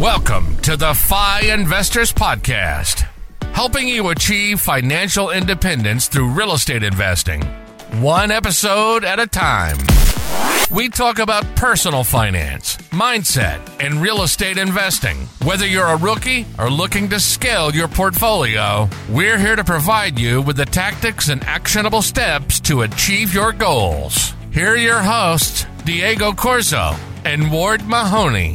Welcome to the FI Investors Podcast, helping you achieve financial independence through real estate investing, one episode at a time. We talk about personal finance, mindset, and real estate investing. Whether you're a rookie or looking to scale your portfolio, we're here to provide you with the tactics and actionable steps to achieve your goals. Here are your hosts, Diego Corzo and Ward Mahoney.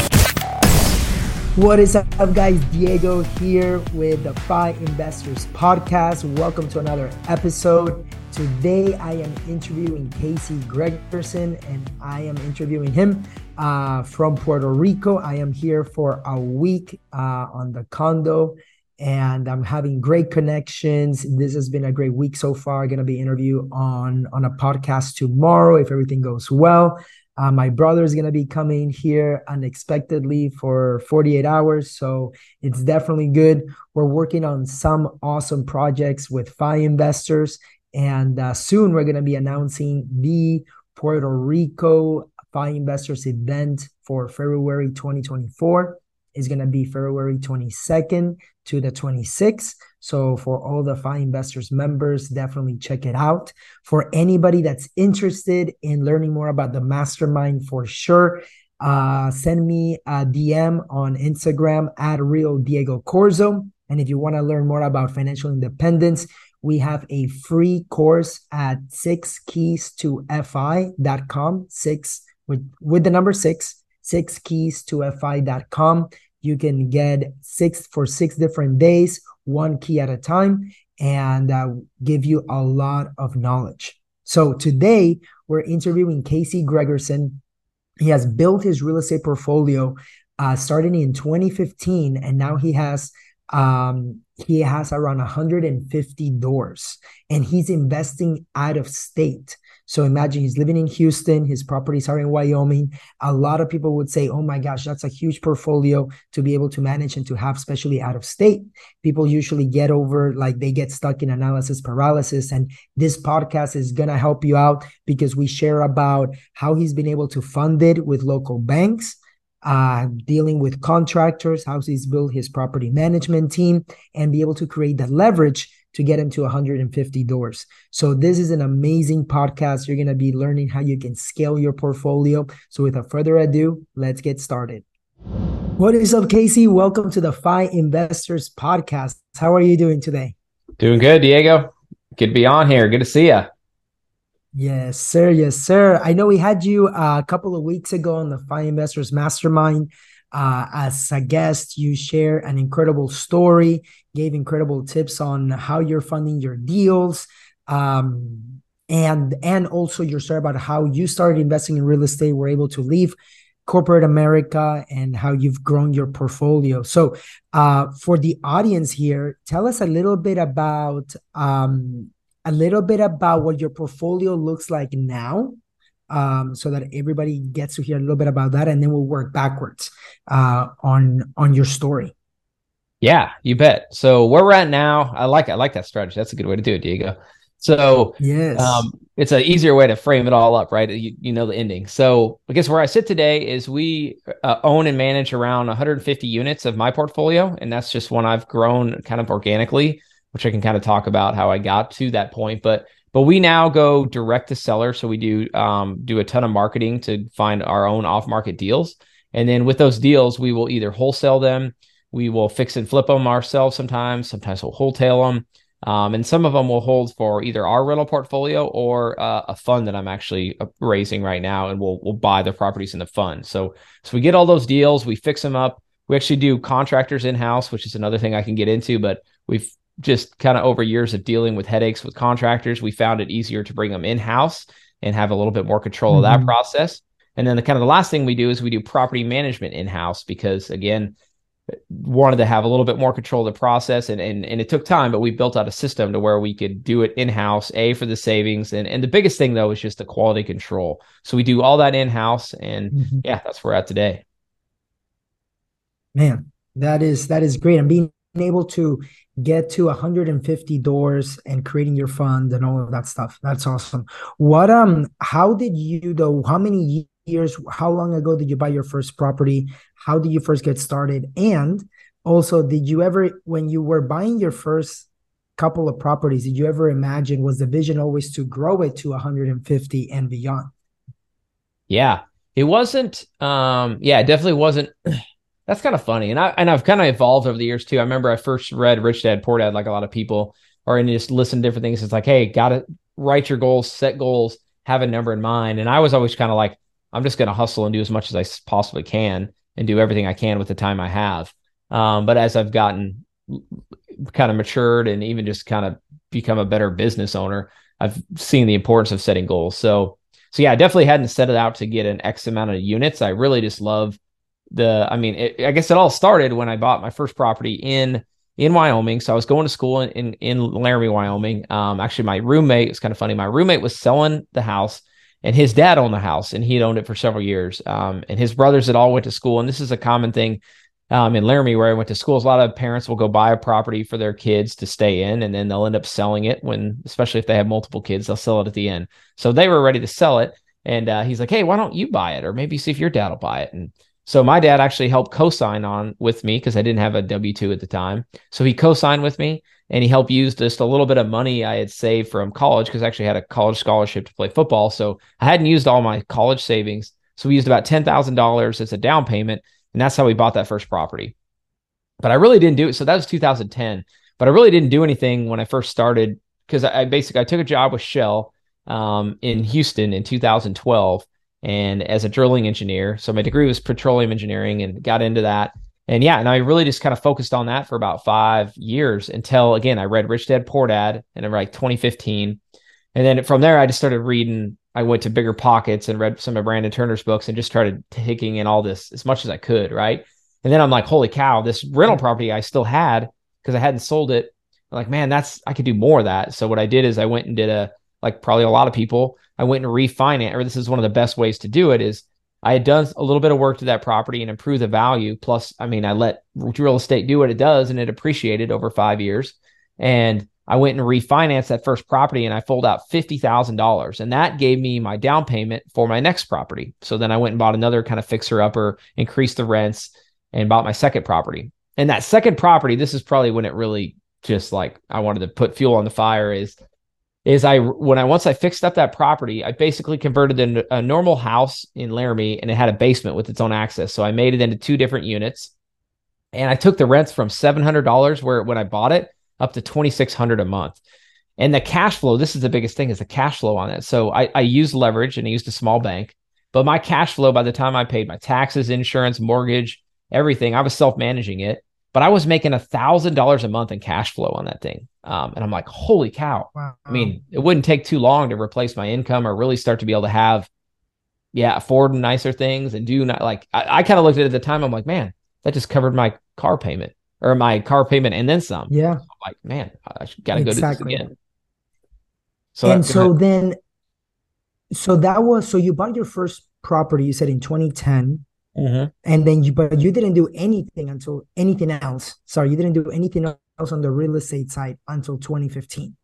What is up, guys? Diego here with the FI Investors Podcast. Welcome to another episode. Today, I am interviewing Casey Gregersen, and I am interviewing him uh, from Puerto Rico. I am here for a week uh, on the condo, and I'm having great connections. This has been a great week so far. Going to be interview on on a podcast tomorrow if everything goes well. Uh, my brother is going to be coming here unexpectedly for 48 hours. So it's definitely good. We're working on some awesome projects with FI investors. And uh, soon we're going to be announcing the Puerto Rico FI investors event for February 2024 is going to be February 22nd to the 26th. So for all the FI Investors members, definitely check it out. For anybody that's interested in learning more about the mastermind, for sure, uh, send me a DM on Instagram at Real Diego Corzo. And if you want to learn more about financial independence, we have a free course at six keys to fi.com, six with, with the number six six keys to fi.com. You can get six for six different days, one key at a time, and uh, give you a lot of knowledge. So today we're interviewing Casey Gregersen. He has built his real estate portfolio uh, starting in 2015, and now he has um, he has around 150 doors, and he's investing out of state. So imagine he's living in Houston, his properties are in Wyoming. A lot of people would say, oh my gosh, that's a huge portfolio to be able to manage and to have, especially out of state. People usually get over, like they get stuck in analysis paralysis. And this podcast is going to help you out because we share about how he's been able to fund it with local banks uh, dealing with contractors, how he's built his property management team, and be able to create the leverage to get him to 150 doors. So this is an amazing podcast. You're going to be learning how you can scale your portfolio. So without further ado, let's get started. What is up, Casey? Welcome to the FI Investors Podcast. How are you doing today? Doing good, Diego. Good to be on here. Good to see you. Yes, sir. Yes, sir. I know we had you uh, a couple of weeks ago on the FI Investors Mastermind. Uh, as a guest, you share an incredible story, gave incredible tips on how you're funding your deals, um, and and also your story about how you started investing in real estate, were able to leave corporate America, and how you've grown your portfolio. So, uh, for the audience here, tell us a little bit about um, a little bit about what your portfolio looks like now um, so that everybody gets to hear a little bit about that and then we'll work backwards uh, on on your story. Yeah you bet. So where we're at now i like i like that strategy. That's a good way to do it diego. So yes. um, it's an easier way to frame it all up right? You, you know the ending. So i guess where i sit today is we uh, own and manage around 150 units of my portfolio and that's just one i've grown kind of organically which I can kind of talk about how I got to that point. But but we now go direct to seller, so we do um, do a ton of marketing to find our own off market deals, and then with those deals, we will either wholesale them, we will fix and flip them ourselves sometimes, sometimes we'll wholesale them. Um, and some of them will hold for either our rental portfolio or uh, a fund that I'm actually uh, raising right now, and we'll we'll buy the properties in the fund. So so we get all those deals, we fix them up. We actually do contractors in house, which is another thing I can get into, but we've just kind of over years of dealing with headaches with contractors, we found it easier to bring them in house and have a little bit more control mm-hmm. of that mm-hmm. process. And then the kind of the last thing we do is we do property management in house because again, wanted to have a little bit more control of the process and, and and it took time, but we built out a system to where we could do it in house, a for the savings. And and the biggest thing though is just the quality control. So we do all that in house and mm-hmm. yeah, that's where we're at today. Man, that is that is great. I'm being able to get to 150 doors and creating your fund and all of that stuff that's awesome what um how did you though how many years? How long ago did you buy your first property? How did you first get started? And also, did you ever, when you were buying your first couple of properties, did you ever imagine was the vision always to grow it to 150 and beyond? Yeah, it wasn't. Um, yeah, it definitely wasn't. That's kind of funny, and I and I've kind of evolved over the years too. I remember I first read Rich Dad Poor Dad like a lot of people, or and just listen to different things. It's like, hey, gotta write your goals, set goals, have a number in mind. And I was always kind of like, I'm just gonna hustle and do as much as I possibly can and do everything I can with the time I have. Um, but as I've gotten kind of matured and even just kind of become a better business owner, I've seen the importance of setting goals. So, so yeah, I definitely hadn't set it out to get an X amount of units. I really just love the, I mean, it, I guess it all started when I bought my first property in in Wyoming. So I was going to school in in, in Laramie, Wyoming. Um, actually, my roommate it's kind of funny. My roommate was selling the house, and his dad owned the house, and he'd owned it for several years. Um, and his brothers had all went to school, and this is a common thing um, in Laramie where I went to school. A lot of parents will go buy a property for their kids to stay in, and then they'll end up selling it when, especially if they have multiple kids, they'll sell it at the end. So they were ready to sell it, and uh, he's like, "Hey, why don't you buy it, or maybe see if your dad will buy it?" And so my dad actually helped co-sign on with me because I didn't have a W two at the time. So he co-signed with me, and he helped use just a little bit of money I had saved from college because I actually had a college scholarship to play football. So I hadn't used all my college savings. So we used about ten thousand dollars as a down payment, and that's how we bought that first property but I really didn't do it. So that was 2010. But I really didn't do anything when I first started because I, I, basically I took a job with Shell um, in Houston in 2012 and as a drilling engineer. So my degree was petroleum engineering and got into that. And yeah, and I really just kind of focused on that for about five years until again I read Rich Dad Poor Dad in like 2015, and then from there I just started reading. I went to Bigger Pockets and read some of Brandon Turner's books and just started taking in all this as much as I could. Right, and then I'm like, holy cow, this rental property I still had because I hadn't sold it. I'm like, man, that's I could do more of that. So what I did is I went and did a like probably a lot of people, I went and refinance, or this is one of the best ways to do it is I had done a little bit of work to that property and improve the value. Plus, I mean, I let real estate do what it does and it appreciated over five years. And I went and refinanced that first property and I pulled out $50,000. And that gave me my down payment for my next property. So then I went and bought another kind of fixer upper, increased the rents, and bought my second property. And that second property, this is probably when it really just like I wanted to put fuel on the fire is is I when I once I fixed up that property, I basically converted it a normal house in Laramie and it had a basement with its own access. So I made it into two different units. And I took the rents from $700 where when I bought it up to 2600 a month. And the cash flow, this is the biggest thing is the cash flow on it. So I, I used leverage and I used a small bank, but my cash flow by the time I paid my taxes, insurance, mortgage, everything. I was self managing it, but I was making a thousand dollars a month in cash flow on that thing. Um, and I'm like, holy cow. Wow. I mean, it wouldn't take too long to replace my income or really start to be able to have, yeah, afford nicer things and do not like, I, I kind of looked at it at the time. I'm like, man, that just covered my car payment or my car payment and then some. Yeah. I'm like, man, I got to exactly. go do this again. So, and so then, so that was, so you bought your first property, you said in 2010 Mm-hmm. And then you, but you didn't do anything until anything else. Sorry, you didn't do anything else on the real estate side until 2015.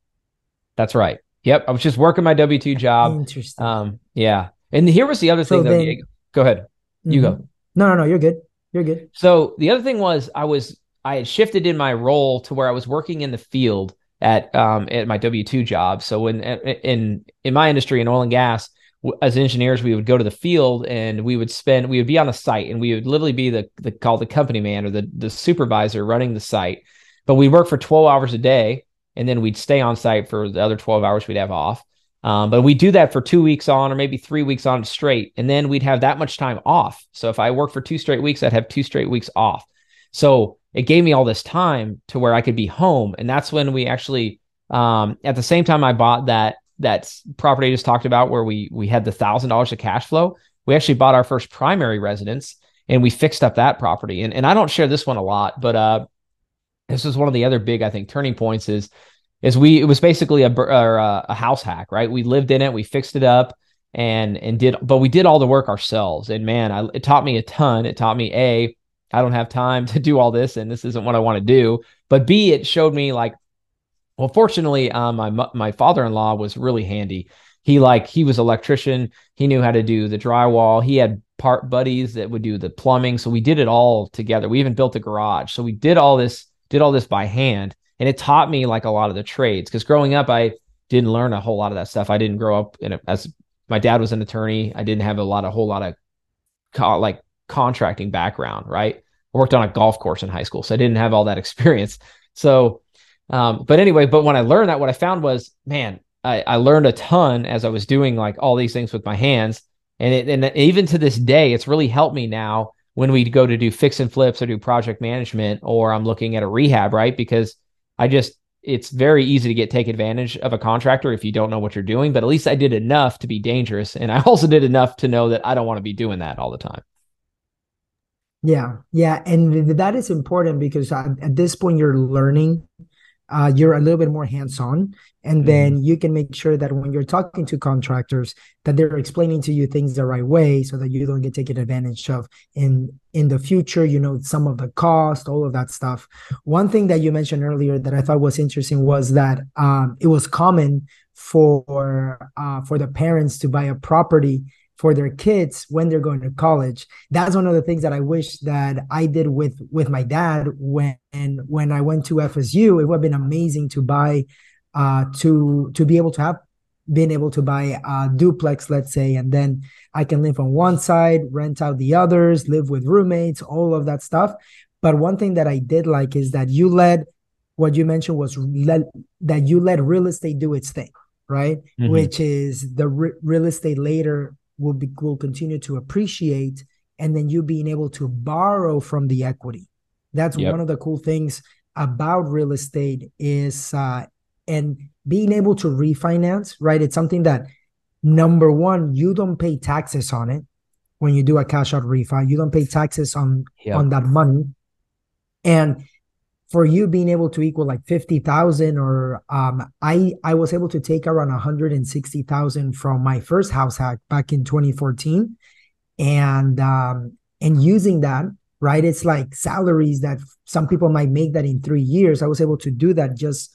That's right. Yep. I was just working my W 2 job. Interesting. Um, yeah. And here was the other thing, so though, then, Go ahead. You mm-hmm. go. No, no, no. You're good. You're good. So the other thing was I was, I had shifted in my role to where I was working in the field at um at my W two job. So when in in my industry in oil and gas, as engineers, we would go to the field and we would spend, we would be on a site and we would literally be the, the called the company man or the, the supervisor running the site. But we'd work for 12 hours a day and then we'd stay on site for the other 12 hours we'd have off. Um, but we do that for two weeks on or maybe three weeks on straight. And then we'd have that much time off. So if I worked for two straight weeks, I'd have two straight weeks off. So it gave me all this time to where I could be home. And that's when we actually, um, at the same time I bought that that property I just talked about where we we had the thousand dollars of cash flow, we actually bought our first primary residence and we fixed up that property. And and I don't share this one a lot, but uh, this is one of the other big I think turning points is is we it was basically a uh, a house hack, right? We lived in it, we fixed it up and and did but we did all the work ourselves. And man, I, it taught me a ton. It taught me a I don't have time to do all this and this isn't what I want to do. But B, it showed me like well, fortunately, um, my my father in law was really handy. he like he was electrician. He knew how to do the drywall. He had part buddies that would do the plumbing. So we did it all together. We even built a garage. So we did all this, did all this by hand. And it taught me like a lot of the trades. Cause growing up, I didn't learn a whole lot of that stuff. I didn't grow up in a, as my dad was an attorney. I didn't have a lot, a whole lot of co- like contracting background, right? I worked on a golf course in high school. So I didn't have all that experience. So, um, but anyway, but when I learned that, what I found was, man, I, I learned a ton as I was doing like all these things with my hands and it, and even to this day, it's really helped me now when we go to do fix and flips or do project management, or I'm looking at a rehab, right? Because I just, it's very easy to get take advantage of a contractor if you don't know what you're doing. But at least I did enough to be dangerous. And I also did enough to know that I don't want to be doing that all the time. Yeah. Yeah. And that is important because at this point, you're learning uh, you're a little bit more hands-on and mm-hmm. then you can make sure that when you're talking to contractors that they're explaining to you things the right way so that you don't get taken advantage of in in the future you know some of the cost all of that stuff one thing that you mentioned earlier that i thought was interesting was that um, it was common for uh, for the parents to buy a property for their kids when they're going to college. That's one of the things that i wish that i did with with my dad when when i went to fsu it would have been amazing to buy uh to to be able to have been able to buy a duplex let's say and then i can live on one side rent out the others live with roommates all of that stuff. But one thing that i did like is that you let what you mentioned was let, that you let real estate do its thing right? Mm-hmm. which is the re- real estate later will be will continue to appreciate and then you being able to borrow from the equity that's yep. one of the cool things about real estate is uh and being able to refinance right it's something that number one you don't pay taxes on it when you do a cash out refi you don't pay taxes on yep. on that money and for you being able to equal like 50,000 or um, I I was able to take around 160,000 from my first house hack back in 2014 and um, and using that right it's like salaries that some people might make that in 3 years I was able to do that just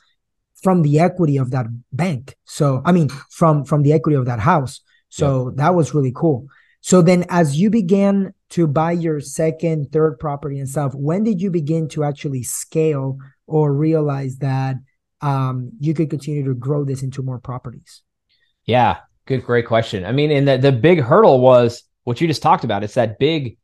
from the equity of that bank. So I mean from from the equity of that house. So yep. that was really cool. So then as you began to buy your second, third property and stuff, when did you begin to actually scale or realize that um, you could continue to grow this into more properties? Yeah, good, great question. I mean, and the, the big hurdle was what you just talked about. It's that big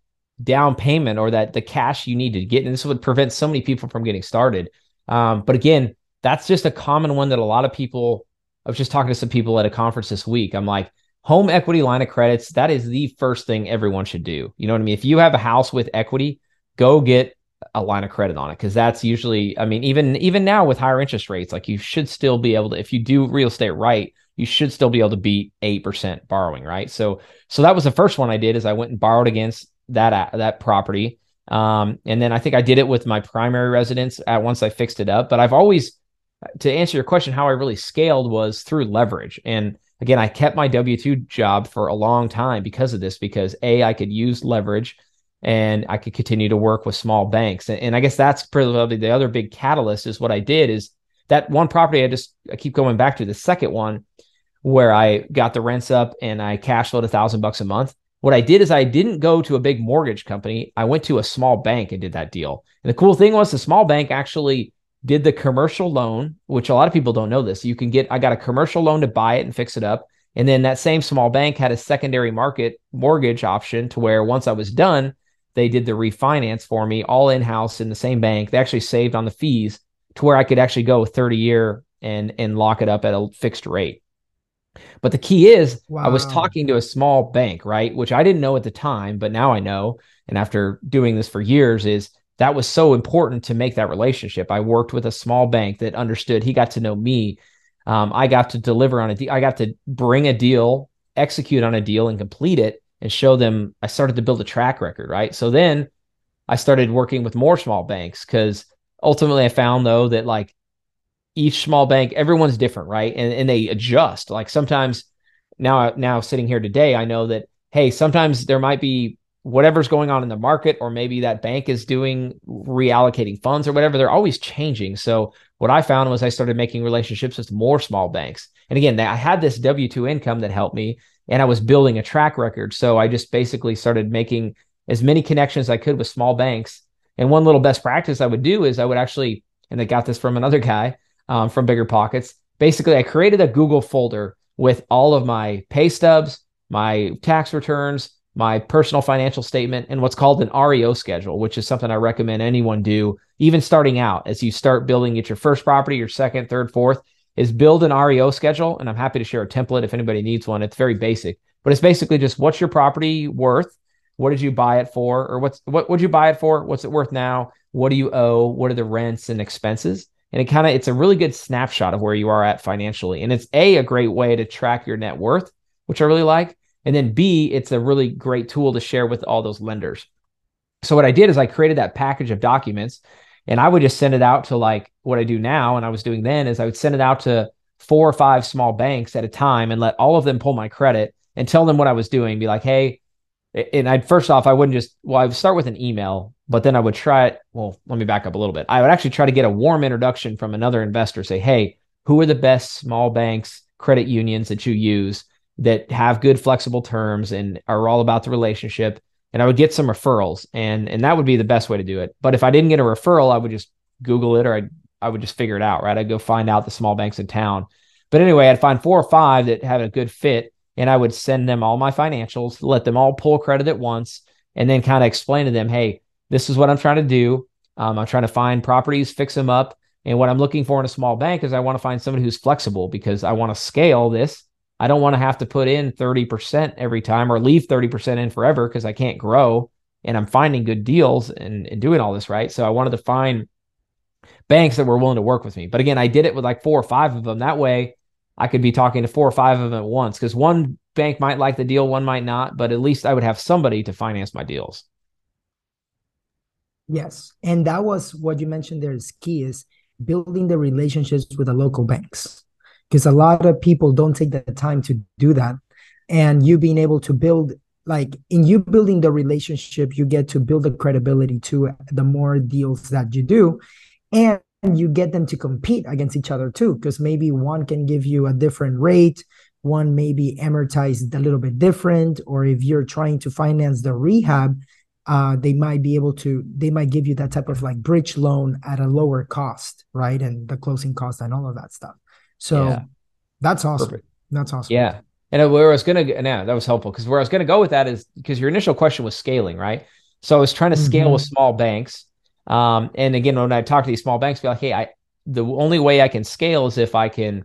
down payment or that the cash you need to get. And this would prevent so many people from getting started. Um, but again, that's just a common one that a lot of people, I was just talking to some people at a conference this week. I'm like, home equity line of credits, that is the first thing everyone should do. You know what I mean? If you have a house with equity, go get a line of credit on it because that's usually, I mean, even even now with higher interest rates, like you should still be able to, if you do real estate right, you should still be able to beat eight percent borrowing, right? So, so that was the first one I did is I went and borrowed against that that property, um, and then I think I did it with my primary residence at once I fixed it up. But I've always, to answer your question, how I really scaled was through leverage and again, I kept my W 2 job for a long time because of this, because A, I could use leverage and I could continue to work with small banks. And, and I guess that's probably the other big catalyst is what I did is that one property I just I keep going back to the second one where I got the rents up and I cash flowed a thousand bucks a month. What I did is I didn't go to a big mortgage company. I went to a small bank and did that deal. And the cool thing was the small bank actually did the commercial loan, which a lot of people don't know this. You can get, I got a commercial loan to buy it and fix it up. And then that same small bank had a secondary market mortgage option to where once I was done, they did the refinance for me all in house in the same bank. They actually saved on the fees to where I could actually go 30 year and and lock it up at a fixed rate. But the key is wow. I was talking to a small bank, right? Which I didn't know at the time, but now I know. And after doing this for years, is that was so important to make that relationship. I worked with a small bank that understood. He got to know me. Um, I got to deliver on a deal. I got to bring a deal, execute on a deal, and complete it, and show them. I started to build a track record, right? So then I started working with more small banks because ultimately I found though that like each small bank, everyone's different, right? And and they adjust. Like sometimes now now sitting here today, I know that hey, sometimes there might be whatever's going on in the market, or maybe that bank is doing reallocating funds or whatever, they're always changing. So what I found was I started making relationships with more small banks. And again, I had this W 2 income that helped me, and I was building a track record. So I just basically started making as many connections as I could with small banks. And one little best practice I would do is I would actually, and I got this from another guy um, from Bigger Pockets. Basically, I created a Google folder with all of my pay stubs, my tax returns, my personal financial statement, and what's called an REO schedule, which is something I recommend anyone do, even starting out as you start building at your first property, your second, third, fourth, is build an REO schedule. And I'm happy to share a template if anybody needs one. It's very basic, but it's basically just what's your property worth? What did you buy it for? Or what's what would you buy it for? What's it worth now? What do you owe? What are the rents and expenses? And it kind of it's a really good snapshot of where you are at financially. And it's a a great way to track your net worth, which I really like. And then B, it's a really great tool to share with all those lenders. So what I did is I created that package of documents and I would just send it out to like what I do now and I was doing then is I would send it out to four or five small banks at a time and let all of them pull my credit and tell them what I was doing. Be like, hey, and I'd first off, I wouldn't just, well, I would start with an email, but then I would try it. Well, let me back up a little bit. I would actually try to get a warm introduction from another investor, say, hey, who are the best small banks, credit unions that you use that have good flexible terms and are all about the relationship? And I would get some referrals and and that would be the best way to do it. But if I didn't get a referral, I would just Google it or I I would just figure it out, right? I'd go find out the small banks in town. But anyway, I'd find four or five that had a good fit and I would send them all my financials, let them all pull credit at once, and then kind of explain to them, hey, this is what I'm trying to do. Um, I'm trying to find properties, fix them up. And what I'm looking for in a small bank is I want to find somebody who's flexible because I want to scale this. I don't want to have to put in 30% every time or leave 30% in forever because I can't grow and I'm finding good deals and, and doing all this, right? So I wanted to find banks that were willing to work with me. But again, I did it with like four or five of them. That way I could be talking to four or five of them at once because one bank might like the deal, one might not, but at least I would have somebody to finance my deals. Yes. And that was what you mentioned there is key is building the relationships with the local banks. Because a lot of people don't take the time to do that. And you being able to build like in you building the relationship, you get to build the credibility to the more deals that you do. And you get them to compete against each other too because maybe one can give you a different rate one may be amortized a little bit different or if you're trying to finance the rehab uh, they might be able to they might give you that type of like bridge loan at a lower cost right and the closing cost and all of that stuff so yeah. that's awesome Perfect. that's awesome yeah and where I was gonna now that was helpful because where I was gonna go with that is because your initial question was scaling right so I was trying to scale mm-hmm. with small banks um, and again, when I talk to these small banks, be like, hey, I the only way I can scale is if I can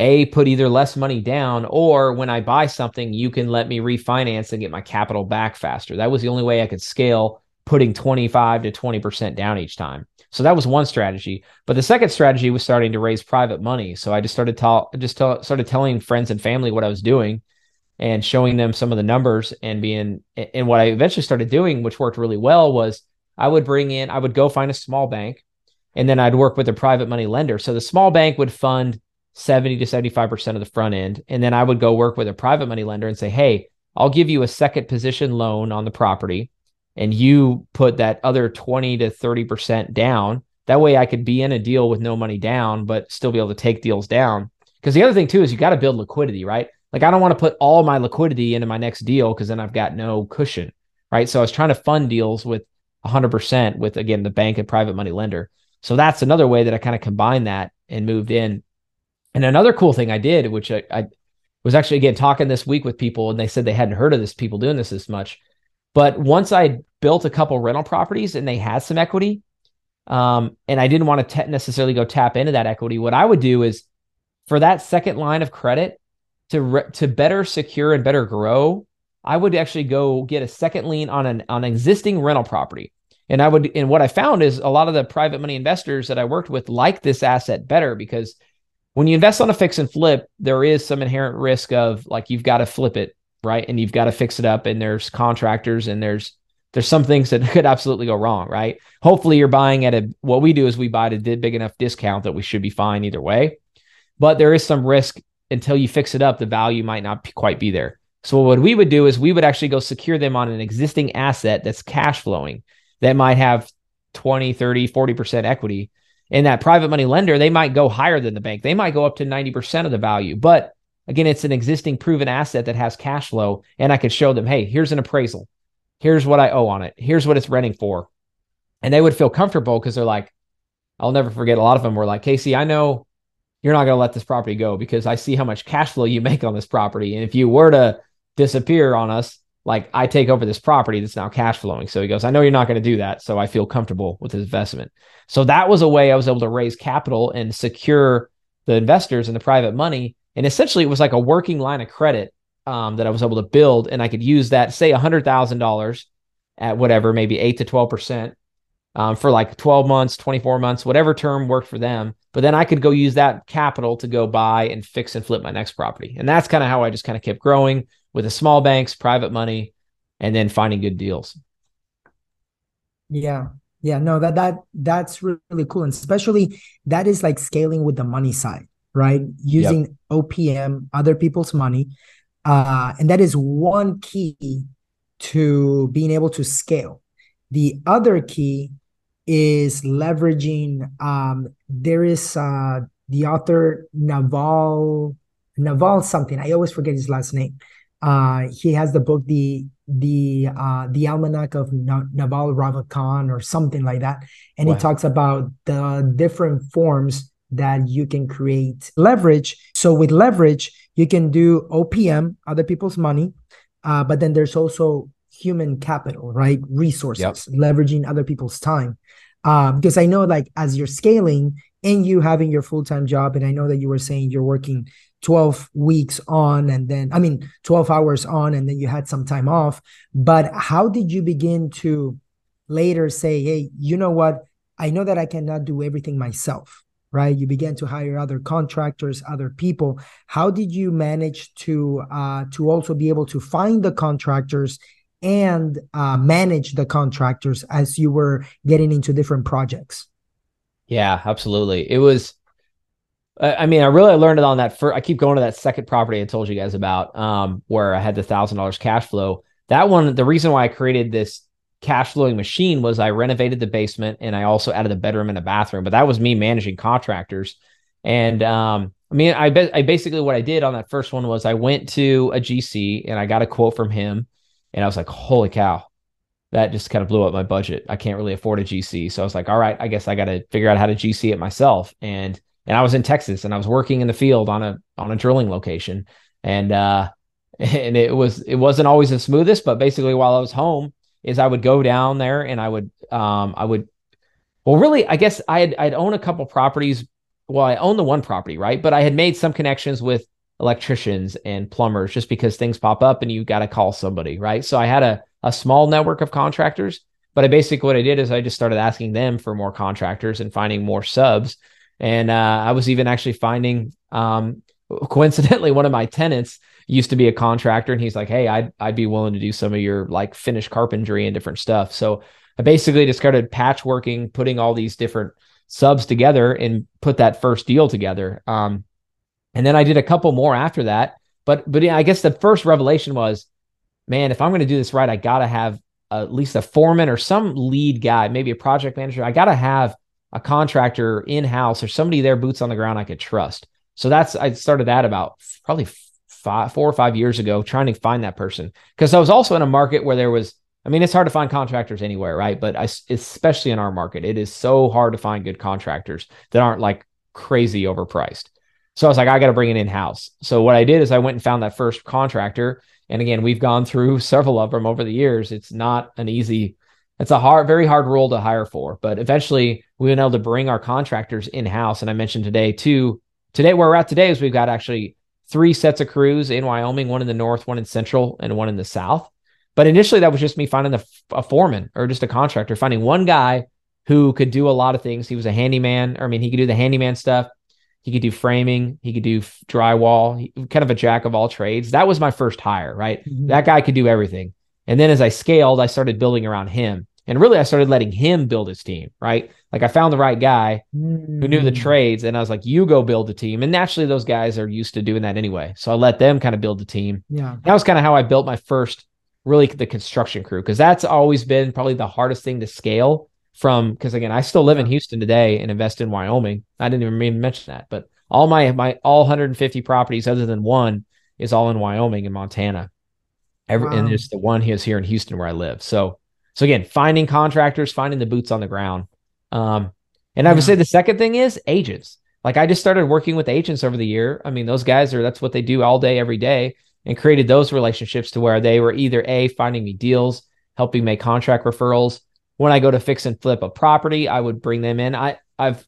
a put either less money down or when I buy something, you can let me refinance and get my capital back faster. That was the only way I could scale putting 25 to 20% down each time. So that was one strategy. But the second strategy was starting to raise private money. So I just started just started telling friends and family what I was doing and showing them some of the numbers and being and what I eventually started doing, which worked really well, was I would bring in, I would go find a small bank and then I'd work with a private money lender. So the small bank would fund 70 to 75% of the front end. And then I would go work with a private money lender and say, hey, I'll give you a second position loan on the property and you put that other 20 to 30% down. That way I could be in a deal with no money down, but still be able to take deals down. Because the other thing too is you got to build liquidity, right? Like I don't want to put all my liquidity into my next deal because then I've got no cushion, right? So I was trying to fund deals with 100% with again the bank and private money lender. So that's another way that I kind of combined that and moved in. And another cool thing I did, which I, I, was actually again talking this week with people, and they said they hadn't heard of this people doing this as much. But once I built a couple rental properties and they had some equity, um, and I didn't want to necessarily go tap into that equity, what I would do is for that second line of credit to re- to better secure and better grow I would actually go get a second lien on an on existing rental property. And I would and what I found is a lot of the private money investors that I worked with like this asset better because when you invest on a fix and flip, there is some inherent risk of like you've got to flip it, right? And you've got to fix it up and there's contractors and there's there's some things that could absolutely go wrong, right? Hopefully you're buying at a what we do is we buy at a big enough discount that we should be fine either way. But there is some risk until you fix it up, the value might not quite be there. So what we would do is we would actually go secure them on an existing asset that's cash flowing that might have 20, 30, 40% equity. And that private money lender, they might go higher than the bank. They might go up to 90% of the value. But again, it's an existing proven asset that has cash flow. And I could show them, hey, here's an appraisal. Here's what I owe on it. Here's what it's renting for. And they would feel comfortable because they're like, I'll never forget. A lot of them were like, Casey, I know you're not going to let this property go because I see how much cash flow you make on this property. And if you were to disappear on us, like I take over this property that's now cash flowing. So he goes, I know you're not going to do that. So I feel comfortable with this investment. So that was a way I was able to raise capital and secure the investors and the private money. And essentially, it was like a working line of credit um, that I was able to build. And I could use that, say, $100,000 at whatever, maybe 8 to 12% um, for like 12 months, 24 months, whatever term worked for them. But then I could go use that capital to go buy and fix and flip my next property. And that's kind of how I just kind of kept growing with the small banks, private money, and then finding good deals. Yeah. Yeah, no, that that that's really cool. And especially that is like scaling with the money side, right? Using yep. OPM, other people's money. Uh, and that is one key to being able to scale. The other key is leveraging um there is uh the author Naval Naval something. I always forget his last name. Uh he has the book the the uh the almanac of Naval Ravikant or something like that and wow. he talks about the different forms that you can create leverage. So with leverage you can do opm other people's money uh, but then there's also human capital right? Resources yep. leveraging other people's time. Uh, because I know like as you're scaling and you having your full-time job and I know that you were saying you're working 12 weeks on and then I mean 12 hours on and then you had some time off. But how did you begin to later say hey you know what? I know that I cannot do everything myself right you began to hire other contractors other people how did you manage to uh to also be able to find the contractors and uh, manage the contractors as you were getting into different projects? Yeah, absolutely. It was. I mean, I really learned it on that. First, I keep going to that second property I told you guys about, um, where I had the thousand dollars cash flow. That one, the reason why I created this cash flowing machine was I renovated the basement and I also added a bedroom and a bathroom. But that was me managing contractors. And um, I mean, I I basically what I did on that first one was I went to a GC and I got a quote from him and I was like, holy cow, that just kind of blew up my budget. I can't really afford a GC. So I was like, all right, I guess I got to figure out how to GC it myself. And, and I was in Texas and I was working in the field on a, on a drilling location. And, uh, and it was, it wasn't always the smoothest, but basically while I was home is I would go down there and I would, um, I would, well, really, I guess I had, I'd own a couple properties. Well, I own the one property, right? But I had made some connections with electricians and plumbers just because things pop up and you got to call somebody, right? So I had a, a small network of contractors, but I basically what I did is I just started asking them for more contractors and finding more subs. And uh, I was even actually finding, um, coincidentally, one of my tenants used to be a contractor, and he's like, "Hey, I'd I'd be willing to do some of your like finished carpentry and different stuff." So I basically just started patchworking, putting all these different subs together, and put that first deal together. Um, and then I did a couple more after that. But but yeah, I guess the first revelation was, man, if I'm going to do this right, I got to have at least a foreman or some lead guy, maybe a project manager. I got to have a contractor in house or somebody there, boots on the ground, I could trust. So that's I started that about probably five, four or five years ago, trying to find that person because I was also in a market where there was. I mean, it's hard to find contractors anywhere, right? But I, especially in our market, it is so hard to find good contractors that aren't like crazy overpriced. So I was like, I got to bring it in house. So what I did is I went and found that first contractor. And again, we've gone through several of them over the years. It's not an easy, it's a hard, very hard role to hire for. But eventually we've been able to bring our contractors in house. And I mentioned today too, today where we're at today is we've got actually three sets of crews in Wyoming, one in the north, one in central, and one in the south. But initially that was just me finding a, a foreman or just a contractor, finding one guy who could do a lot of things. He was a handyman, or I mean, he could do the handyman stuff. He could do framing. He could do drywall. He, kind of a jack of all trades. That was my first hire, right? Mm-hmm. That guy could do everything. And then as I scaled, I started building around him. And really, I started letting him build his team, right? Like I found the right guy who knew the hmm. trades, and I was like, you go build the team. And naturally, those guys are used to doing that anyway. So I let them kind of build the team. Yeah. That was kind of how I built my first, really, the construction crew, because that's always been probably the hardest thing to scale from. Because again, I still live in Houston today and invest in Wyoming. I didn't even mention that, but all my, my, all 150 properties other than one is all in Wyoming and Montana. Every, wow. and just the one is here in Houston where I live. So, so again, finding contractors, finding the boots on the ground. Um, and I would say the second thing is agents. Like I just started working with agents over the year. I mean, those guys are that's what they do all day, every day, and created those relationships to where they were either a finding me deals, helping make contract referrals. When I go to fix and flip a property, I would bring them in. I I've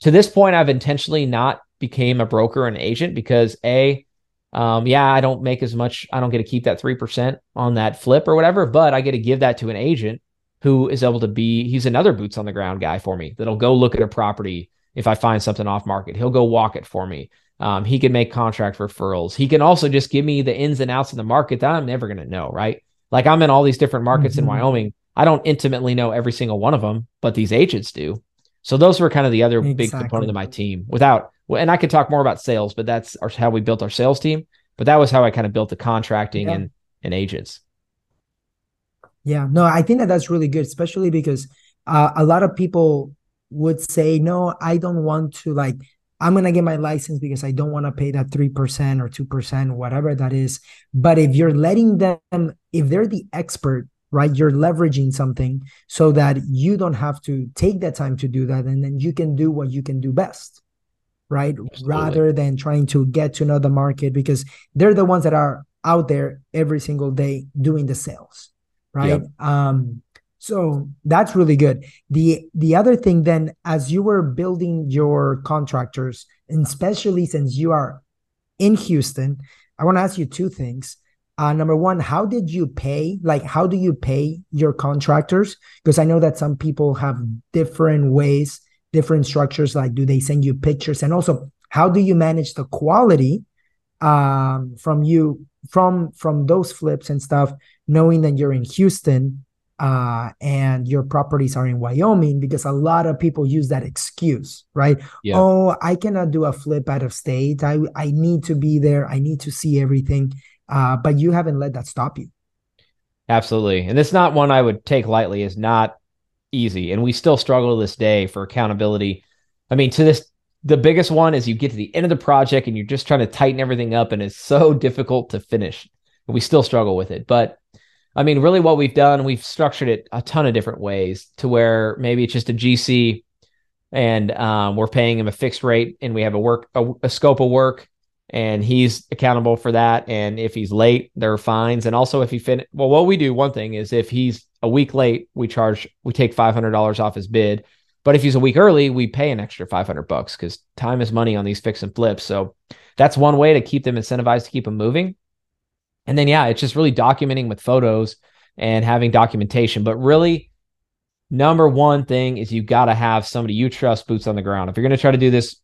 to this point I've intentionally not became a broker and agent because a um, yeah, I don't make as much. I don't get to keep that 3% on that flip or whatever, but I get to give that to an agent who is able to be, he's another boots on the ground guy for me that'll go look at a property if I find something off market. He'll go walk it for me. Um, he can make contract referrals. He can also just give me the ins and outs of the market that I'm never going to know, right? Like I'm in all these different markets mm-hmm. in Wyoming. I don't intimately know every single one of them, but these agents do. So those were kind of the other exactly. big component of my team without and I could talk more about sales, but that's our, how we built our sales team. But that was how I kind of built the contracting yeah. and and agents. Yeah, no, I think that that's really good, especially because uh, a lot of people would say, no, I don't want to like. I'm gonna get my license because I don't want to pay that three percent or two percent, whatever that is. But if you're letting them, if they're the expert right you're leveraging something so that you don't have to take that time to do that and then you can do what you can do best right? Absolutely. Rather than trying to get to know the market because they're the ones that are out there every single day doing the sales, right? Yep. Um, so that's really good. The the other thing then, as you were building your contractors, and especially since you are in Houston, I want to ask you two things. Uh, number one, how did you pay? Like, how do you pay your contractors? Because I know that some people have different ways different structures like do they send you pictures and also how do you manage the quality um, from you from from those flips and stuff knowing that you're in houston uh, and your properties are in wyoming because a lot of people use that excuse right yeah. oh i cannot do a flip out of state i i need to be there i need to see everything uh, but you haven't let that stop you absolutely and it's not one i would take lightly it's not easy. And we still struggle to this day for accountability. I mean, to this, the biggest one is you get to the end of the project and you're just trying to tighten everything up, and it's so difficult to finish. And we still struggle with it. But I mean, really, what we've done, we've structured it a ton of different ways to where maybe it's just a GC and um, we're paying him a fixed rate and we have a work a, a, scope of work and he's accountable for that and if he's late there are fines and also if he fin well what we do one thing is if he's a week late, we charge, we take $500 off his bid. But if he's a week early, we pay an extra 500 bucks because time is money on these fix and flips. So that's one way to keep them incentivized to keep them moving. And then, yeah, it's just really documenting with photos and having documentation. But really, number one thing is you got to have somebody you trust boots on the ground. If you're going to try to do this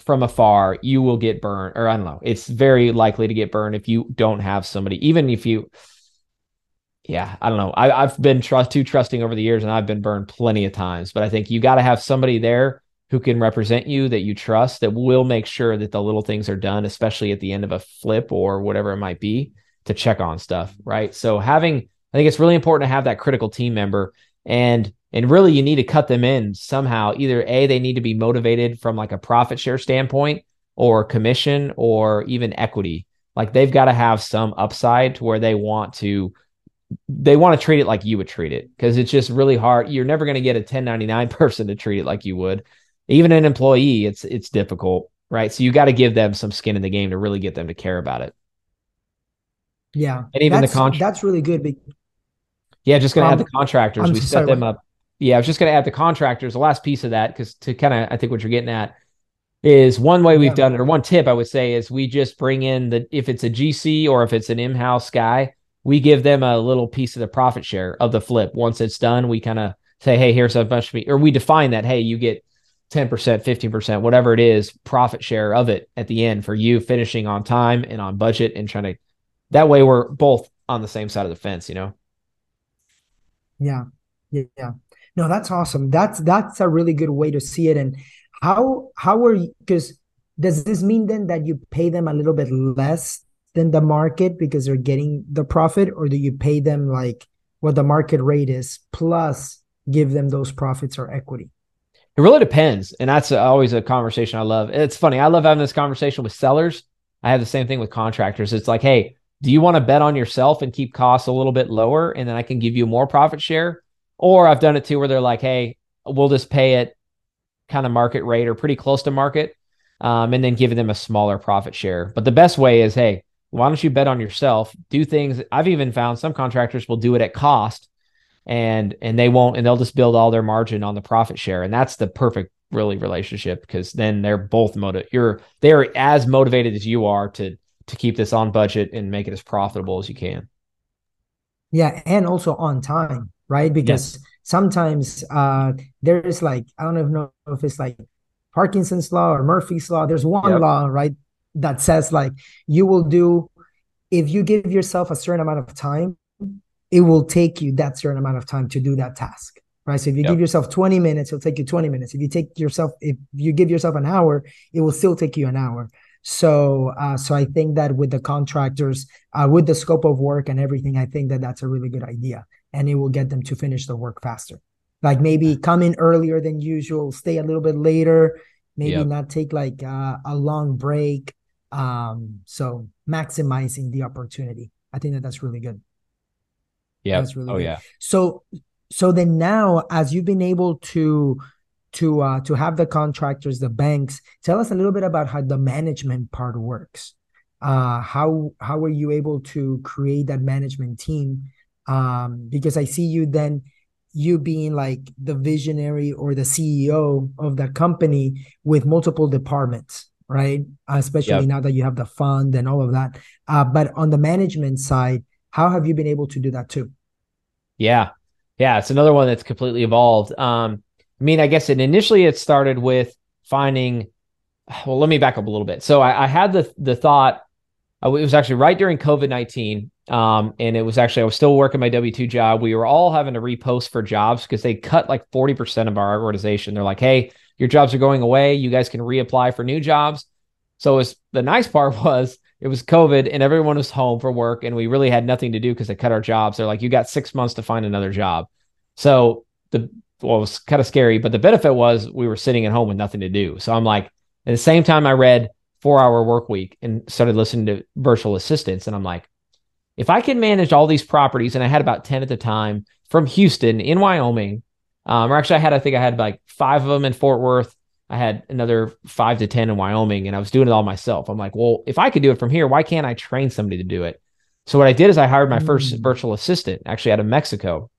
from afar, you will get burned, or I don't know, it's very likely to get burned if you don't have somebody, even if you, yeah, I don't know. I, have been trust too trusting over the years, and I've been burned plenty of times. But I think you got to have somebody there who can represent you that you trust that will make sure that the little things are done, especially at the end of a flip or whatever it might be, to check on stuff. Right. So having, I think it's really important to have that critical team member, and and really you need to cut them in somehow. Either a they need to be motivated from like a profit share standpoint, or commission, or even equity. Like they've got to have some upside to where they want to they want to treat it like you would treat it because it's just really hard. You're never going to get a 1099 person to treat it like you would. Even an employee, it's it's difficult, right? So you got to give them some skin in the game to really get them to care about it. Yeah, and even the contract that's really good. yeah, just going to um, add the contractors. I'm we set them up. Yeah, I was just going to add the contractors. The last piece of that, because to kind of, I think what you're getting at is one way we've yeah. done it, or one tip I would say is we just bring in the if it's a GC or if it's an in-house guy, we give them a little piece of the profit share of the flip. Once it's done, we kind of say, hey, here's a bunch of me, or we define that, hey, you get 10%, 15%, whatever it is, profit share of it at the end for you finishing on time and on budget and trying to, that way we're both on the same side of the fence, you know? Yeah. Yeah. No, that's awesome. That's that's a really good way to see it. And how how are you because does this mean then that you pay them a little bit less than the market because they're getting the profit, or do you pay them like what the market rate is plus give them those profits or equity? It really depends. And that's always a conversation I love. It's funny. I love having this conversation with sellers. I have the same thing with contractors. It's like, hey, do you want to bet on yourself and keep costs a little bit lower and then I can give you more profit share? Or I've done it too where they're like, hey, we'll just pay it kind of market rate or pretty close to market um, and then giving them a smaller profit share. But the best way is, hey, why don't you bet on yourself? Do things. I've even found some contractors will do it at cost and and they won't and they'll just build all their margin on the profit share and that's the perfect really relationship because then they're both motive you're they're as motivated as you are to to keep this on budget and make it as profitable as you can yeah and also on time right because yes. sometimes uh there's like i don't even know if it's like parkinson's law or murphy's law there's one yep. law right that says like you will do if you give yourself a certain amount of time it will take you that certain amount of time to do that task right so if you yep. give yourself 20 minutes it'll take you 20 minutes if you take yourself if you give yourself an hour it will still take you an hour so uh, so i think that with the contractors uh, with the scope of work and everything i think that that's a really good idea and it will get them to finish the work faster like maybe come in earlier than usual stay a little bit later maybe yep. not take like uh, a long break um so maximizing the opportunity i think that that's really good yeah. That's really oh good. yeah. So so then now as you've been able to to uh to have the contractors, the banks, tell us a little bit about how the management part works. Uh how how were you able to create that management team? Um because I see you then you being like the visionary or the CEO of that company with multiple departments, right? Uh, especially yep. now that you have the fund and all of that. Uh, but on the management side, how have you been able to do that too? Yeah. Yeah. It's another one that's completely evolved. Um, I mean, I guess it initially it started with finding, well, let me back up a little bit. So I, I had the, the thought, it was actually right during COVID 19. Um, and it was actually, I was still working my W 2 job. We were all having to repost for jobs because they cut like 40% of our organization. They're like, hey, your jobs are going away. You guys can reapply for new jobs. So was the nice part was it was COVID and everyone was home for work and we really had nothing to do because they cut our jobs. They're like, you got six months to find another job. So the well, it was kind of scary, but the benefit was we were sitting at home with nothing to do. So I'm like, at the same time, I read Four Hour Work Week and started listening to virtual assistants, and I'm like, if I can manage all these properties, and I had about ten at the time from Houston in Wyoming, um, or actually I had, I think I had like five of them in Fort Worth, I had another five to 10 in Wyoming and I was doing it all myself. I'm like, well, if I could do it from here, why can't I train somebody to do it? So what I did is I hired my mm. first virtual assistant actually out of Mexico.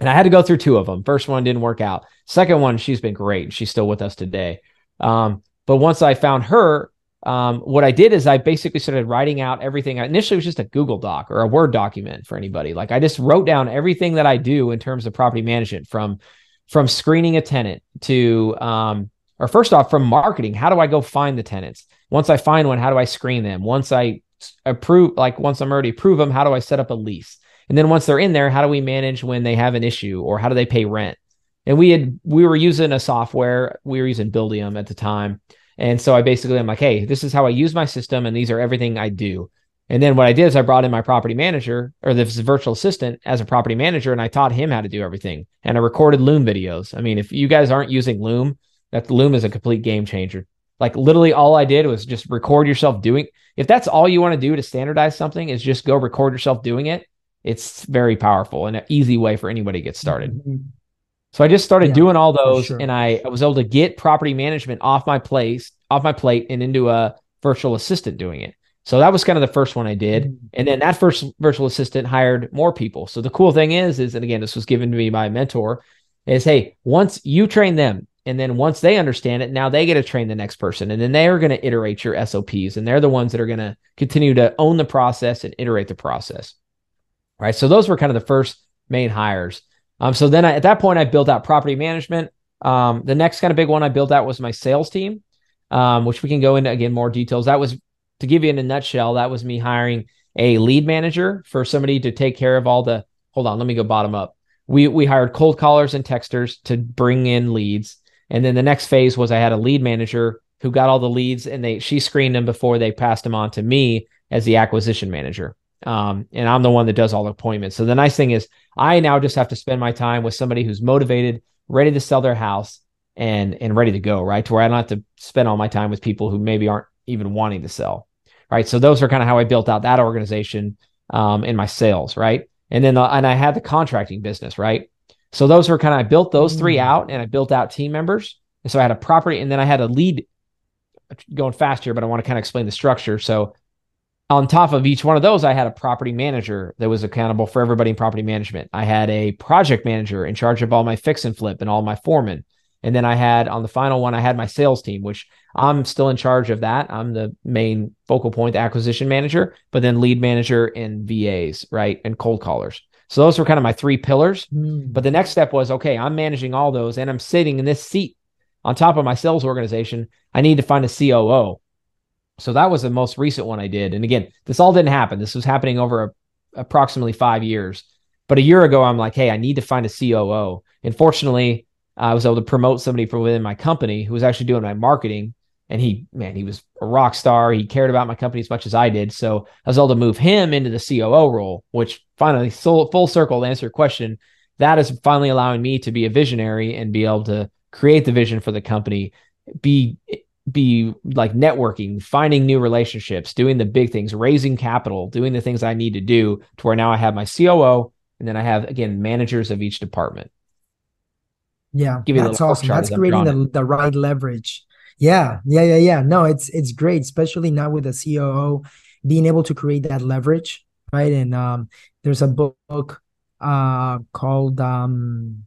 And I had to go through two of them. First one didn't work out. Second one, she's been great. She's still with us today. Um, but once I found her, um, what I did is I basically started writing out everything. Initially, it was just a Google Doc or a Word document for anybody. Like I just wrote down everything that I do in terms of property management, from from screening a tenant to um, or first off from marketing. How do i go find the tenants? Once i find one how do i screen them? Once i approve like once i'm already approve them how do i set up a lease? And then once they're in there how do we manage when they have an issue or how do they pay rent? And we had we were using a software. We were using buildium at the time and so i basically i'm like hey this is how i use my system and these are everything i do and then what i did is i brought in my property manager or this virtual assistant as a property manager and i taught him how to do everything and i recorded loom videos i mean if you guys aren't using loom that Loom is a complete game changer. Like literally all I did was just record yourself doing. If that's all you want to do to standardize something is just go record yourself doing it. It's very powerful and an easy way for anybody to get started. Mm-hmm. So I just started yeah, doing all those sure. and I, I was able to get property management off my place, off my plate and into a virtual assistant doing it. So that was kind of the first one I did. Mm-hmm. And then that first virtual assistant hired more people. So the cool thing is, is, and again, this was given to me by a mentor, is hey, once you train them, and then once they understand it, now they get to train the next person. And then they are going to iterate your SOPs. And they're the ones that are going to continue to own the process and iterate the process. Right. So those were kind of the first main hires. Um, so then I, at that point, I built out property management. Um, the next kind of big one I built out was my sales team, um, which we can go into again more details. That was to give you in a nutshell, that was me hiring a lead manager for somebody to take care of all the hold on, let me go bottom up. we we hired cold callers and texters to bring in leads. And then the next phase was I had a lead manager who got all the leads and they she screened them before they passed them on to me as the acquisition manager. Um, and I'm the one that does all the appointments. So the nice thing is I now just have to spend my time with somebody who's motivated, ready to sell their house and and ready to go, right? To where I don't have to spend all my time with people who maybe aren't even wanting to sell. Right. So those are kind of how I built out that organization um, in my sales, right? And then uh, and I had the contracting business, right? So those were kind of I built those three mm. out and I built out team members. And so I had a property and then I had a lead going fast here, but I want to kind of explain the structure. So on top of each one of those, I had a property manager that was accountable for everybody in property management. I had a project manager in charge of all my fix and flip and all my foremen. And then I had on the final one, I had my sales team, which I'm still in charge of that. I'm the main focal point, the acquisition manager, but then lead manager and VAs, right? And cold callers. So those were kind of my three pillars. Mm. But the next step was okay, I'm managing all those and I'm sitting in this seat on top of my sales organization. I need to find a COO. So that was the most recent one I did. And again, this all didn't happen. This was happening over a, approximately five years. But a year ago, I'm like, hey, I need to find a COO. And fortunately, I was able to promote somebody from within my company who was actually doing my marketing. And he, man, he was a rock star. He cared about my company as much as I did. So I was able to move him into the COO role, which finally, full circle to answer your question, that is finally allowing me to be a visionary and be able to create the vision for the company, be be like networking, finding new relationships, doing the big things, raising capital, doing the things I need to do to where now I have my COO and then I have again managers of each department. Yeah, Give that's awesome. That's creating the, the right leverage. Yeah, yeah, yeah, yeah. No, it's it's great, especially now with the COO being able to create that leverage, right? And um, there's a book uh called um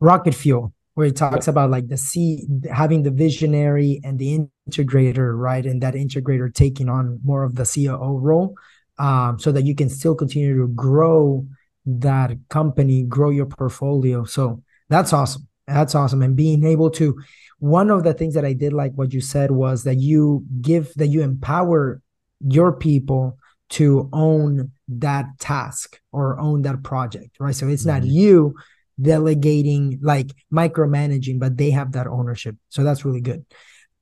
Rocket Fuel where he talks about like the C having the visionary and the integrator, right? And that integrator taking on more of the COO role, um, so that you can still continue to grow that company, grow your portfolio. So that's awesome. That's awesome. And being able to, one of the things that I did like what you said was that you give that you empower your people to own that task or own that project, right? So it's mm-hmm. not you delegating, like micromanaging, but they have that ownership. So that's really good.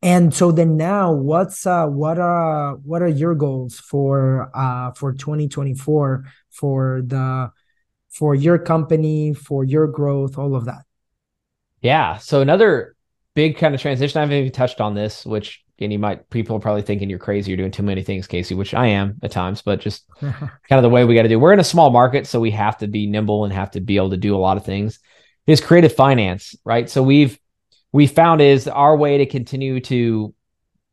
And so then now what's uh what are what are your goals for uh for 2024 for the for your company, for your growth, all of that? Yeah. So another big kind of transition. I haven't even touched on this, which and you might people are probably thinking you're crazy, you're doing too many things, Casey, which I am at times, but just kind of the way we got to do. We're in a small market, so we have to be nimble and have to be able to do a lot of things. Is creative finance, right? So we've we found is our way to continue to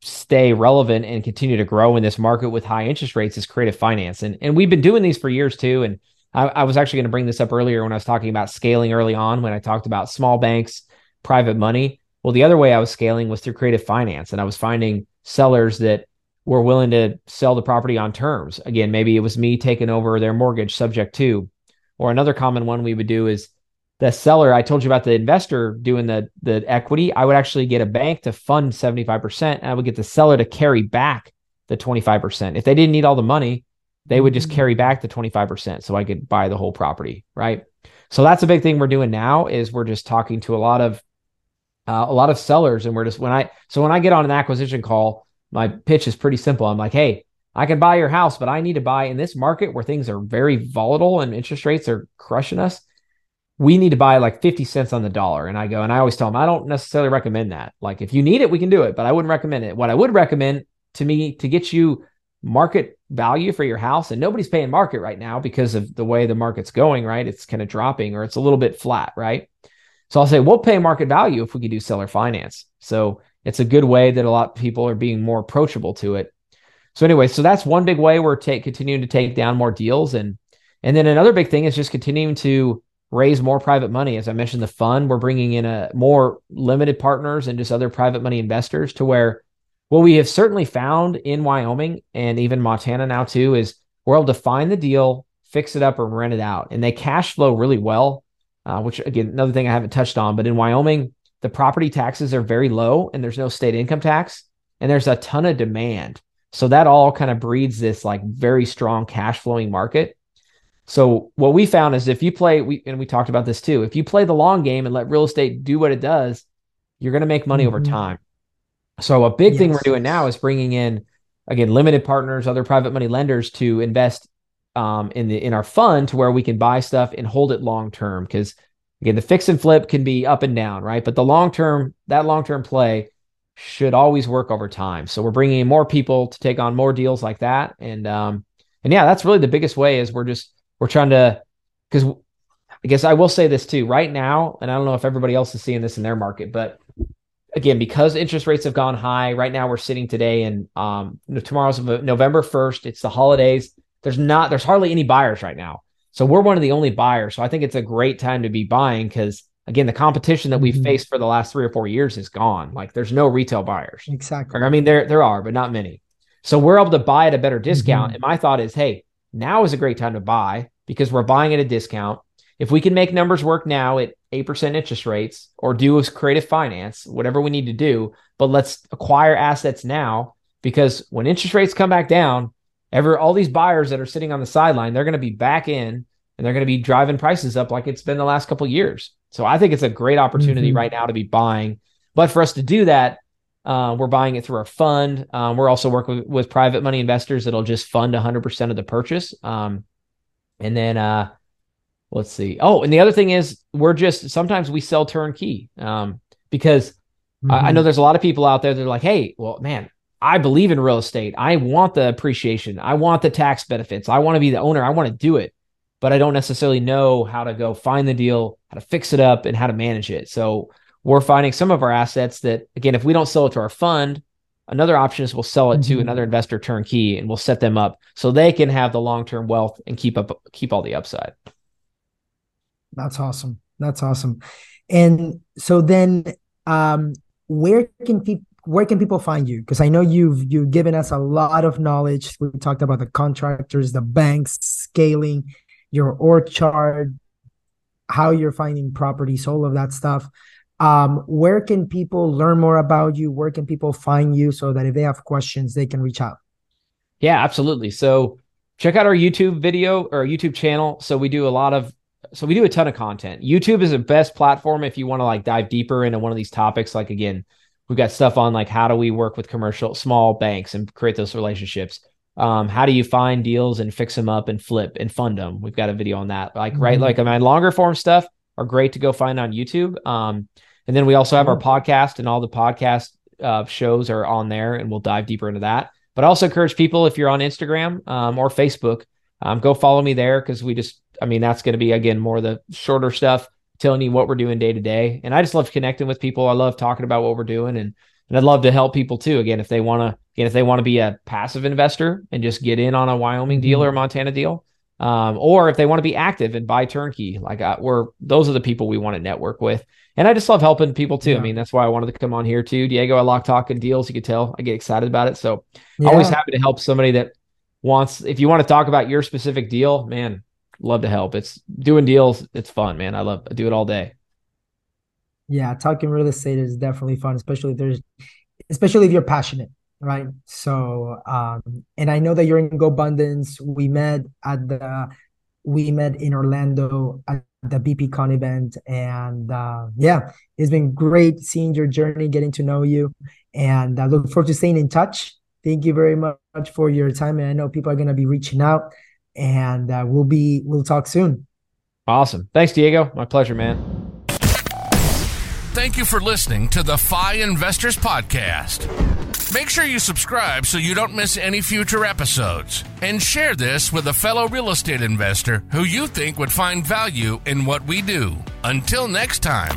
stay relevant and continue to grow in this market with high interest rates is creative finance. And and we've been doing these for years too. And I, I was actually going to bring this up earlier when I was talking about scaling early on when I talked about small banks, private money well, the other way I was scaling was through creative finance, and I was finding sellers that were willing to sell the property on terms. Again, maybe it was me taking over their mortgage subject to, or another common one we would do is the seller. I told you about the investor doing the the equity. I would actually get a bank to fund 75%, and I would get the seller to carry back the 25%. If they didn't need all the money, they would just mm-hmm. carry back the 25% so I could buy the whole property, right? So that's a big thing we're doing now is we're just talking to a lot of uh, a lot of sellers, and we're just when I so when I get on an acquisition call, my pitch is pretty simple. I'm like, hey, I can buy your house, but I need to buy in this market where things are very volatile and interest rates are crushing us. We need to buy like 50 cents on the dollar. And I go, and I always tell them, I don't necessarily recommend that. Like, if you need it, we can do it, but I wouldn't recommend it. What I would recommend to me to get you market value for your house, and nobody's paying market right now because of the way the market's going, right? It's kind of dropping or it's a little bit flat, right? So I'll say we'll pay market value if we could do seller finance. So it's a good way that a lot of people are being more approachable to it. So anyway, so that's one big way we're take, continuing to take down more deals, and and then another big thing is just continuing to raise more private money. As I mentioned, the fund we're bringing in a more limited partners and just other private money investors to where what we have certainly found in Wyoming and even Montana now too is we're able to find the deal, fix it up, or rent it out, and they cash flow really well uh, which again, another thing I haven't touched on, but in Wyoming, the property taxes are very low and there's no state income tax and there's a ton of demand. So that all kind of breeds this like very strong cash flowing market. So what we found is if you play, we and we talked about this too. If you play the long game and let real estate do what it does, you're going to make money mm-hmm. over time. So a big yes. thing we're doing now is bringing in again limited partners, other private money lenders to invest um, in the in our fund to where we can buy stuff and hold it long term. Because again, the fix and flip can be up and down, right? But the long term, that long term play should always work over time. So we're bringing in more people to take on more deals like that, and um, and yeah, that's really the biggest way is we're just we're trying to because I guess I will say this too right now, and I don't know if everybody else is seeing this in their market, but again, because interest rates have gone high, right now we're sitting today and um, tomorrow's November 1st. It's the holidays. There's not, there's hardly any buyers right now. So we're one of the only buyers. So I think it's a great time to be buying because again, the competition that we've mm-hmm. faced for the last three or four years is gone. Like there's no retail buyers. Exactly. I mean, there, there are, but not many. So we're able to buy at a better discount. Mm-hmm. And my thought is, hey, now is a great time to buy because we're buying at a discount. If we can make numbers work now at 8% interest rates or do creative finance, whatever we need to do, but let's acquire assets now because when interest rates come back down, ever all these buyers that are sitting on the sideline, they're going to be back in and they're going to be driving prices up like it's been the last couple years. So I think it's a great opportunity mm-hmm. right now to be buying. But for us to do that, uh, we're buying it through our fund. Um, we're also working with, with, private money investors that'll just fund 100% of the purchase. Um, and then uh, let's see. Oh, and the other thing is we're just sometimes we sell turnkey um, because mm-hmm. I, I, know mm-hmm. there's a lot of people out there that are like, hey, well, man, I believe in real estate. I want the appreciation. I want the tax benefits. I want to be the owner. I want to do it, but I don't necessarily know how to go find the deal, how to fix it up, and how to manage it. So we're finding some of our assets that, again, if we don't sell it to our fund, another option is we'll sell it mm-hmm. to another investor turnkey and we'll set them up so they can have the long-term wealth and keep up keep all the upside. That's awesome. That's awesome. And so then um where can people where can people find you? Because I know you've you've given us a lot of knowledge. We talked about the contractors, the banks, scaling, your org chart, how you're finding properties, all of that stuff. Um, where can people learn more about you? Where can people find you so that if they have questions, they can reach out? Yeah, absolutely. So check out our YouTube video or YouTube channel. So we do a lot of so we do a ton of content. YouTube is the best platform if you want to like dive deeper into one of these topics. Like again, we've got stuff on like how do we work with commercial small banks and create those relationships. Um, how do you find deals and fix them up and flip and fund them? We've got a video on that. Like mm-hmm. right, like I mean, longer form stuff are great to go find on YouTube. Um, and then we also have our podcast, and all the podcast uh, shows are on there, and we'll dive deeper into that. But I also encourage people if you're on Instagram um, or Facebook, um, go follow me there because we just I mean, that's going to be again more the shorter stuff, telling you what we're doing day to day. And I just love connecting with people. I love talking about what we're doing, and and I'd love to help people too. Again, if they want to, again, if they want to be a passive investor and just get in on a Wyoming deal mm-hmm. or a Montana deal, um, or if they want to be active and buy turnkey, like I, uh, we're those are the people we want to network with. And I just love helping people too. Yeah. I mean, that's why I wanted to come on here too. Diego, I like talking deals. You could tell I get excited about it. So yeah. always happy to help somebody that wants. If you want to talk about your specific deal, man, love to help. It's doing deals. It's fun, man. I love I do it all day. Yeah, talking real estate is definitely fun, especially if there's especially if you're passionate, right? So um and I know that you're in GoBundance. We met at the we met in Orlando at the BPCon event. And uh, yeah, it's been great seeing your journey, getting to know you. And I look forward to staying in touch. Thank you very much for your time. And I know people are to be reaching out and uh, we'll be we'll talk soon. Awesome. Thanks, Diego. My pleasure, man. Thank you for listening to the FI Investors Podcast. Make sure you subscribe so you don't miss any future episodes. And share this with a fellow real estate investor who you think would find value in what we do. Until next time.